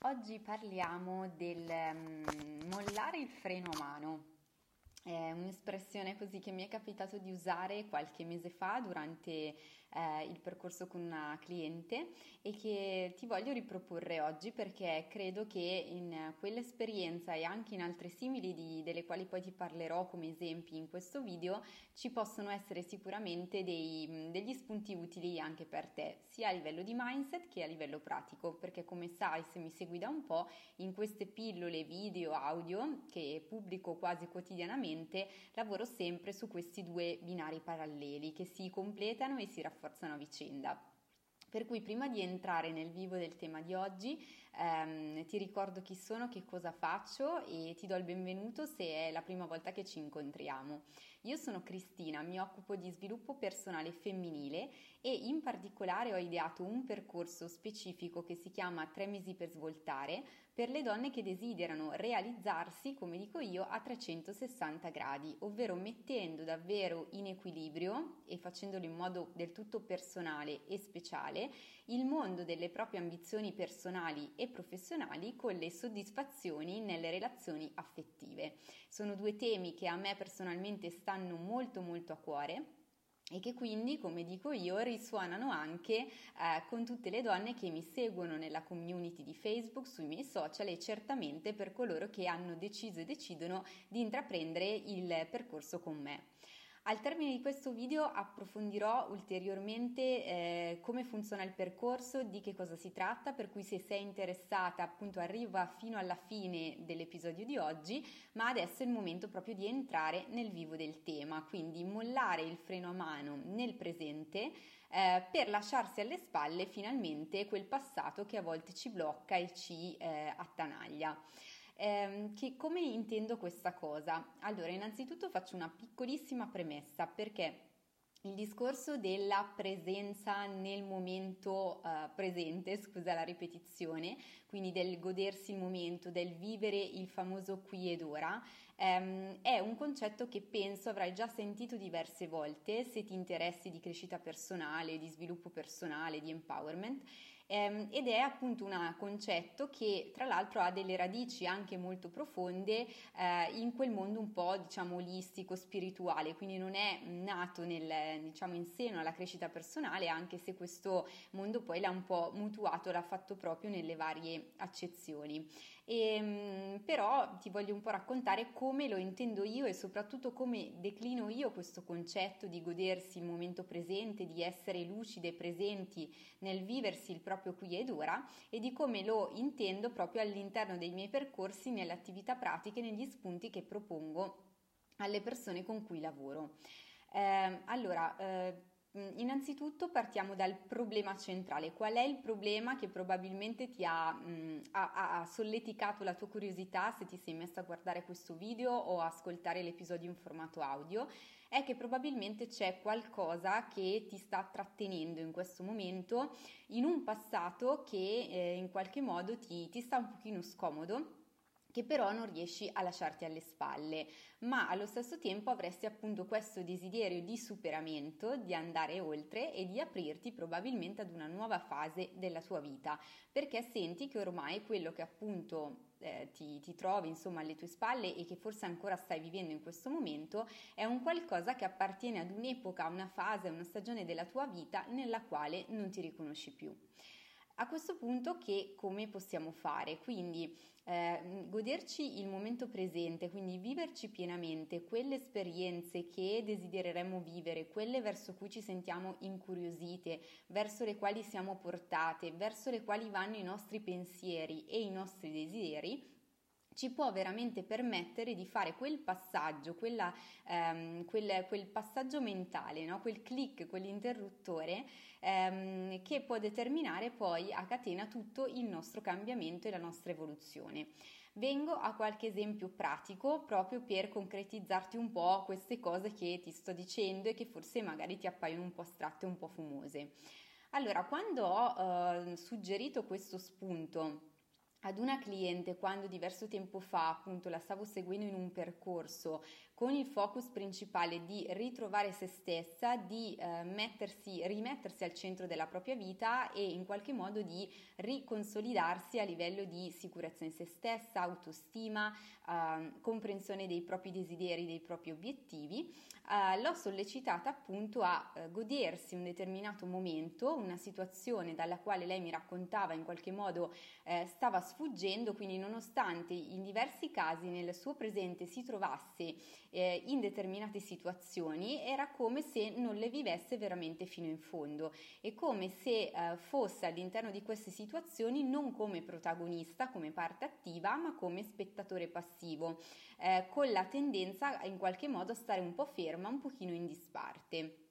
Oggi parliamo del um, mollare il freno a mano. È un'espressione così che mi è capitato di usare qualche mese fa durante eh, il percorso con una cliente e che ti voglio riproporre oggi perché credo che in quell'esperienza e anche in altre simili di, delle quali poi ti parlerò come esempi in questo video ci possono essere sicuramente dei, degli spunti utili anche per te sia a livello di mindset che a livello pratico perché come sai se mi segui da un po' in queste pillole video audio che pubblico quasi quotidianamente lavoro sempre su questi due binari paralleli che si completano e si rafforzano rafforzano a vicenda. Per cui prima di entrare nel vivo del tema di oggi ehm, ti ricordo chi sono, che cosa faccio e ti do il benvenuto se è la prima volta che ci incontriamo. Io sono Cristina, mi occupo di sviluppo personale femminile e in particolare ho ideato un percorso specifico che si chiama Tre mesi per svoltare per le donne che desiderano realizzarsi, come dico io, a 360 gradi, ovvero mettendo davvero in equilibrio e facendolo in modo del tutto personale e speciale il mondo delle proprie ambizioni personali e professionali con le soddisfazioni nelle relazioni affettive. Sono due temi che a me personalmente stanno molto molto a cuore e che quindi, come dico io, risuonano anche eh, con tutte le donne che mi seguono nella community di Facebook, sui miei social e certamente per coloro che hanno deciso e decidono di intraprendere il percorso con me. Al termine di questo video approfondirò ulteriormente eh, come funziona il percorso, di che cosa si tratta, per cui se sei interessata appunto arriva fino alla fine dell'episodio di oggi, ma adesso è il momento proprio di entrare nel vivo del tema, quindi mollare il freno a mano nel presente eh, per lasciarsi alle spalle finalmente quel passato che a volte ci blocca e ci eh, attanaglia. Eh, che, come intendo questa cosa? Allora, innanzitutto faccio una piccolissima premessa perché il discorso della presenza nel momento uh, presente, scusa la ripetizione, quindi del godersi il momento, del vivere il famoso qui ed ora, um, è un concetto che penso avrai già sentito diverse volte se ti interessi di crescita personale, di sviluppo personale, di empowerment ehm, ed è appunto un concetto che tra l'altro ha delle radici anche molto profonde eh, in quel mondo un po' diciamo olistico, spirituale, quindi non è nato nel, diciamo, in seno alla crescita personale, anche se questo mondo poi l'ha un po' mutuato, l'ha fatto proprio nelle varie accezioni. E, ehm, però ti voglio un po' raccontare come lo intendo io e soprattutto come declino io questo concetto di godersi il momento presente, di essere lucide e presenti nel viversi il proprio qui ed ora e di come lo intendo proprio all'interno dei miei percorsi, nelle attività pratiche, negli spunti che propongo alle persone con cui lavoro. Eh, allora, eh, innanzitutto partiamo dal problema centrale. Qual è il problema che probabilmente ti ha, mh, mm, ha, ha, solleticato la tua curiosità se ti sei messa a guardare questo video o ascoltare l'episodio in formato audio? È che probabilmente c'è qualcosa che ti sta trattenendo in questo momento in un passato che eh, in qualche modo ti, ti sta un pochino scomodo che però non riesci a lasciarti alle spalle, ma allo stesso tempo avresti appunto questo desiderio di superamento, di andare oltre e di aprirti probabilmente ad una nuova fase della tua vita, perché senti che ormai quello che appunto eh, ti, ti, trovi insomma alle tue spalle e che forse ancora stai vivendo in questo momento è un qualcosa che appartiene ad un'epoca, una fase, una stagione della tua vita nella quale non ti riconosci più. A questo punto che come possiamo fare? Quindi eh, goderci il momento presente, quindi viverci pienamente quelle esperienze che desidereremmo vivere, quelle verso cui ci sentiamo incuriosite, verso le quali siamo portate, verso le quali vanno i nostri pensieri e i nostri desideri, ci può veramente permettere di fare quel passaggio, quella, ehm, quel, quel, passaggio mentale, no? quel click, quell'interruttore ehm, che può determinare poi a catena tutto il nostro cambiamento e la nostra evoluzione. Vengo a qualche esempio pratico proprio per concretizzarti un po' queste cose che ti sto dicendo e che forse magari ti appaiono un po' astratte, un po' fumose. Allora, quando ho eh, suggerito questo spunto, ad una cliente quando diverso tempo fa appunto la stavo seguendo in un percorso con il focus principale di ritrovare se stessa, di eh, mettersi, rimettersi al centro della propria vita e in qualche modo di riconsolidarsi a livello di sicurezza in se stessa, autostima, eh, comprensione dei propri desideri, dei propri obiettivi, eh, l'ho sollecitata appunto a eh, godersi un determinato momento, una situazione dalla quale lei mi raccontava in qualche modo eh, stava sfuggendo, quindi nonostante in diversi casi nel suo presente si trovasse eh, in determinate situazioni era come se non le vivesse veramente fino in fondo e come se eh, fosse all'interno di queste situazioni non come protagonista, come parte attiva, ma come spettatore passivo, eh, con la tendenza in qualche modo a stare un po' ferma, un pochino in disparte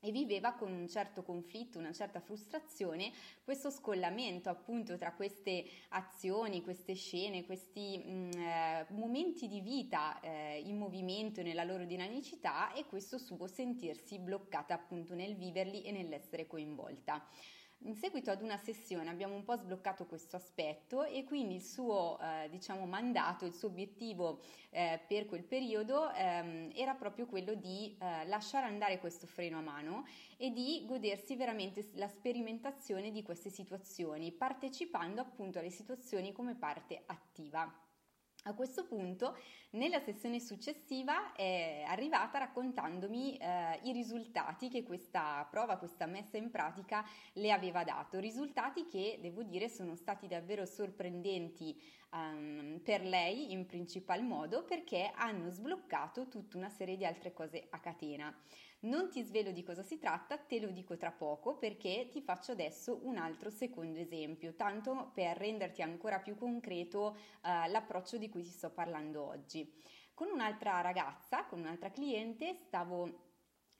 e viveva con un certo conflitto, una certa frustrazione, questo scollamento appunto tra queste azioni, queste scene, questi mh, mm, eh, momenti di vita eh, in movimento nella loro dinamicità e questo suo sentirsi bloccata appunto nel viverli e nell'essere coinvolta. In seguito ad una sessione abbiamo un po' sbloccato questo aspetto e quindi il suo eh, diciamo, mandato, il suo obiettivo eh, per quel periodo ehm, era proprio quello di eh, lasciare andare questo freno a mano e di godersi veramente la sperimentazione di queste situazioni, partecipando appunto alle situazioni come parte attiva. A questo punto, nella sessione successiva, è arrivata raccontandomi eh, i risultati che questa prova, questa messa in pratica le aveva dato. Risultati che, devo dire, sono stati davvero sorprendenti um, per lei in principal modo perché hanno sbloccato tutta una serie di altre cose a catena. Non ti svelo di cosa si tratta, te lo dico tra poco perché ti faccio adesso un altro secondo esempio, tanto per renderti ancora più concreto uh, l'approccio di cui ti sto parlando oggi. Con un'altra ragazza, con un'altra cliente, stavo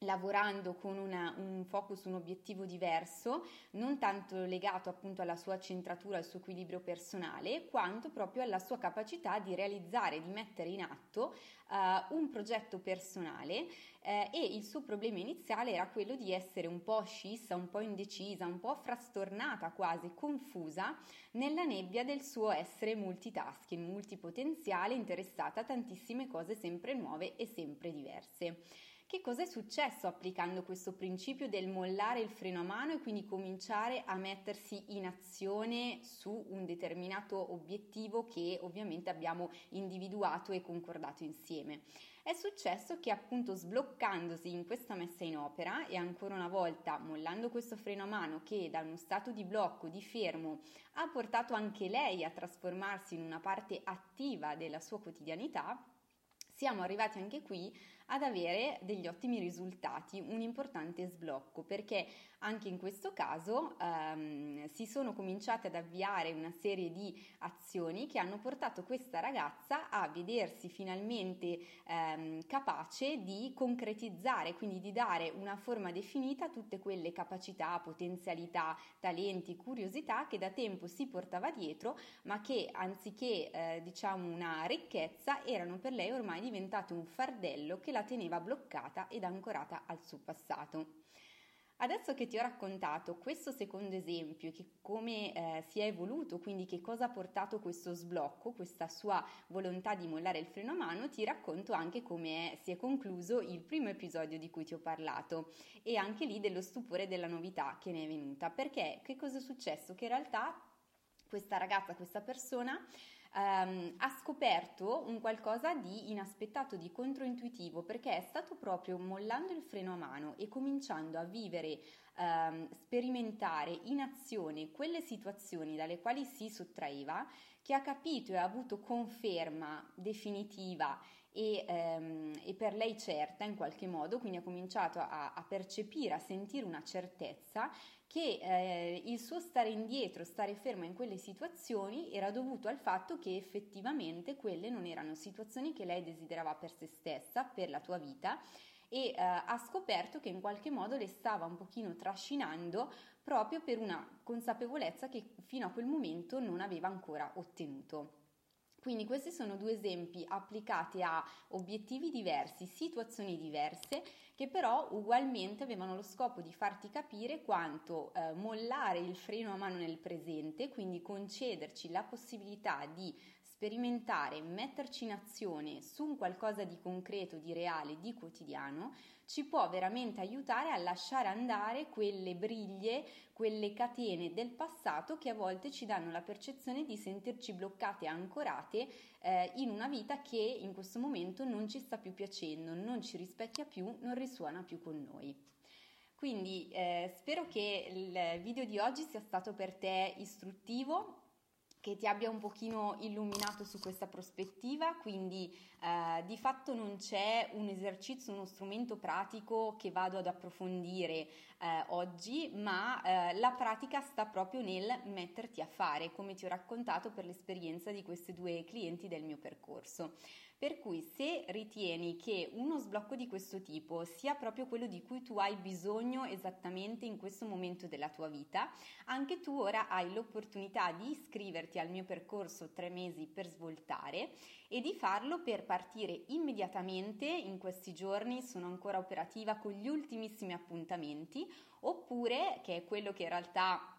lavorando con una, un focus, un obiettivo diverso, non tanto legato appunto alla sua centratura, al suo equilibrio personale, quanto proprio alla sua capacità di realizzare, di mettere in atto uh, un progetto personale eh, e il suo problema iniziale era quello di essere un po' scissa, un po' indecisa, un po' frastornata, quasi confusa nella nebbia del suo essere multitasking, multipotenziale, interessata a tantissime cose sempre nuove e sempre diverse. Che cosa è successo applicando questo principio del mollare il freno a mano e quindi cominciare a mettersi in azione su un determinato obiettivo che ovviamente abbiamo individuato e concordato insieme? È successo che appunto sbloccandosi in questa messa in opera e ancora una volta mollando questo freno a mano che da uno stato di blocco, di fermo, ha portato anche lei a trasformarsi in una parte attiva della sua quotidianità, siamo arrivati anche qui ad avere degli ottimi risultati, un importante sblocco, perché anche in questo caso ehm, si sono cominciate ad avviare una serie di azioni che hanno portato questa ragazza a vedersi finalmente ehm, capace di concretizzare, quindi di dare una forma definita a tutte quelle capacità, potenzialità, talenti, curiosità che da tempo si portava dietro, ma che anziché eh, diciamo una ricchezza erano per lei ormai diventate un fardello che la la teneva bloccata ed ancorata al suo passato. Adesso che ti ho raccontato questo secondo esempio, che come eh, si è evoluto, quindi che cosa ha portato questo sblocco, questa sua volontà di mollare il freno a mano, ti racconto anche come si è concluso il primo episodio di cui ti ho parlato e anche lì dello stupore della novità che ne è venuta. Perché che cosa è successo? Che in realtà questa ragazza, questa persona ehm, ha scoperto un qualcosa di inaspettato, di controintuitivo, perché è stato proprio mollando il freno a mano e cominciando a vivere, ehm, sperimentare in azione quelle situazioni dalle quali si sottraeva, che ha capito e ha avuto conferma definitiva e, ehm, e, per lei certa in qualche modo, quindi ha cominciato a, a percepire, a sentire una certezza che eh, il suo stare indietro, stare ferma in quelle situazioni era dovuto al fatto che effettivamente quelle non erano situazioni che lei desiderava per se stessa, per la tua vita e eh, ha scoperto che in qualche modo le stava un pochino trascinando proprio per una consapevolezza che fino a quel momento non aveva ancora ottenuto. Quindi questi sono due esempi applicati a obiettivi diversi, situazioni diverse, che però ugualmente avevano lo scopo di farti capire quanto eh, mollare il freno a mano nel presente, quindi concederci la possibilità di sperimentare, metterci in azione su un qualcosa di concreto, di reale, di quotidiano, ci può veramente aiutare a lasciare andare quelle briglie, quelle catene del passato che a volte ci danno la percezione di sentirci bloccate ancorate eh, in una vita che in questo momento non ci sta più piacendo, non ci rispecchia più, non risuona più con noi. Quindi eh, spero che il video di oggi sia stato per te istruttivo, che ti abbia un pochino illuminato su questa prospettiva, quindi eh, di fatto non c'è un esercizio, uno strumento pratico che vado ad approfondire eh, oggi, ma eh, la pratica sta proprio nel metterti a fare, come ti ho raccontato per l'esperienza di questi due clienti del mio percorso. Per cui se ritieni che uno sblocco di questo tipo sia proprio quello di cui tu hai bisogno esattamente in questo momento della tua vita, anche tu ora hai l'opportunità di iscriverti al mio percorso tre mesi per svoltare e di farlo per partire immediatamente in questi giorni, sono ancora operativa con gli ultimissimi appuntamenti, oppure, che è quello che in realtà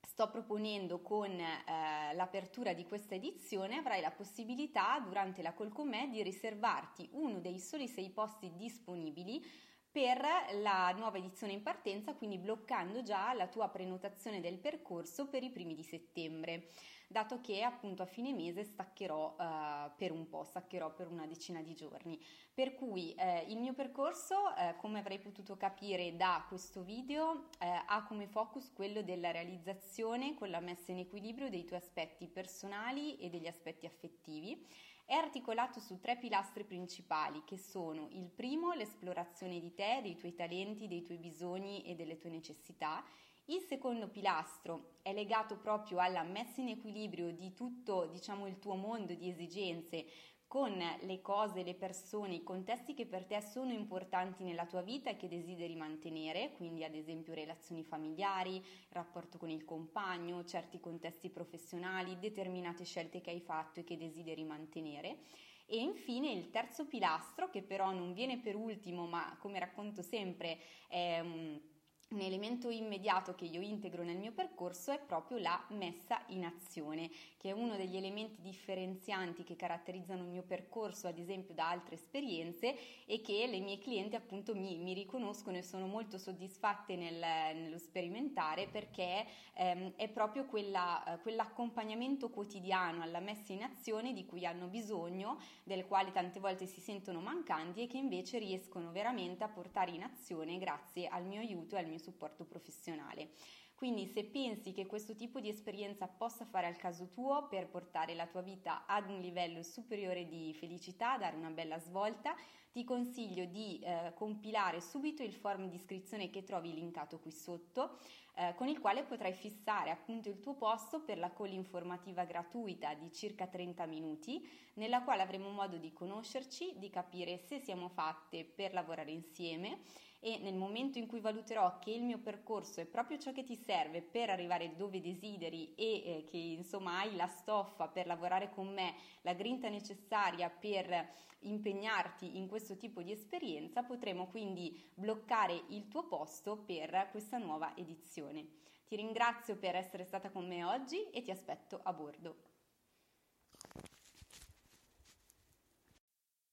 sto proponendo con eh, l'apertura di questa edizione avrai la possibilità durante la call con me di riservarti uno dei soli sei posti disponibili per la nuova edizione in partenza, quindi bloccando già la tua prenotazione del percorso per i primi di settembre dato che appunto a fine mese staccherò uh, per un po', staccherò per una decina di giorni. Per cui eh, il mio percorso, eh, come avrei potuto capire da questo video, eh, ha come focus quello della realizzazione con la messa in equilibrio dei tuoi aspetti personali e degli aspetti affettivi. È articolato su tre pilastri principali che sono il primo l'esplorazione di te, dei tuoi talenti, dei tuoi bisogni e delle tue necessità, il secondo pilastro è legato proprio alla messa in equilibrio di tutto, diciamo, il tuo mondo di esigenze con le cose, le persone, i contesti che per te sono importanti nella tua vita e che desideri mantenere, quindi ad esempio relazioni familiari, rapporto con il compagno, certi contesti professionali, determinate scelte che hai fatto e che desideri mantenere. E infine il terzo pilastro, che però non viene per ultimo, ma come racconto sempre è un un elemento immediato che io integro nel mio percorso è proprio la messa in azione, che è uno degli elementi differenzianti che caratterizzano il mio percorso, ad esempio da altre esperienze, e che le mie clienti appunto mi, mi riconoscono e sono molto soddisfatte nel, nello sperimentare perché ehm, è proprio quella, quell'accompagnamento quotidiano alla messa in azione di cui hanno bisogno, del quale tante volte si sentono mancanti e che invece riescono veramente a portare in azione grazie al mio aiuto e al mio supporto professionale. Quindi se pensi che questo tipo di esperienza possa fare al caso tuo per portare la tua vita ad un livello superiore di felicità, dare una bella svolta, ti consiglio di eh, compilare subito il form di iscrizione che trovi linkato qui sotto, eh, con il quale potrai fissare appunto il tuo posto per la call informativa gratuita di circa 30 minuti, nella quale avremo modo di conoscerci, di capire se siamo fatte per lavorare insieme e nel momento in cui valuterò che il mio percorso è proprio ciò che ti serve per arrivare dove desideri e eh, che insomma hai la stoffa per lavorare con me, la grinta necessaria per impegnarti in questo tipo di esperienza, potremo quindi bloccare il tuo posto per questa nuova edizione. Ti ringrazio per essere stata con me oggi e ti aspetto a bordo.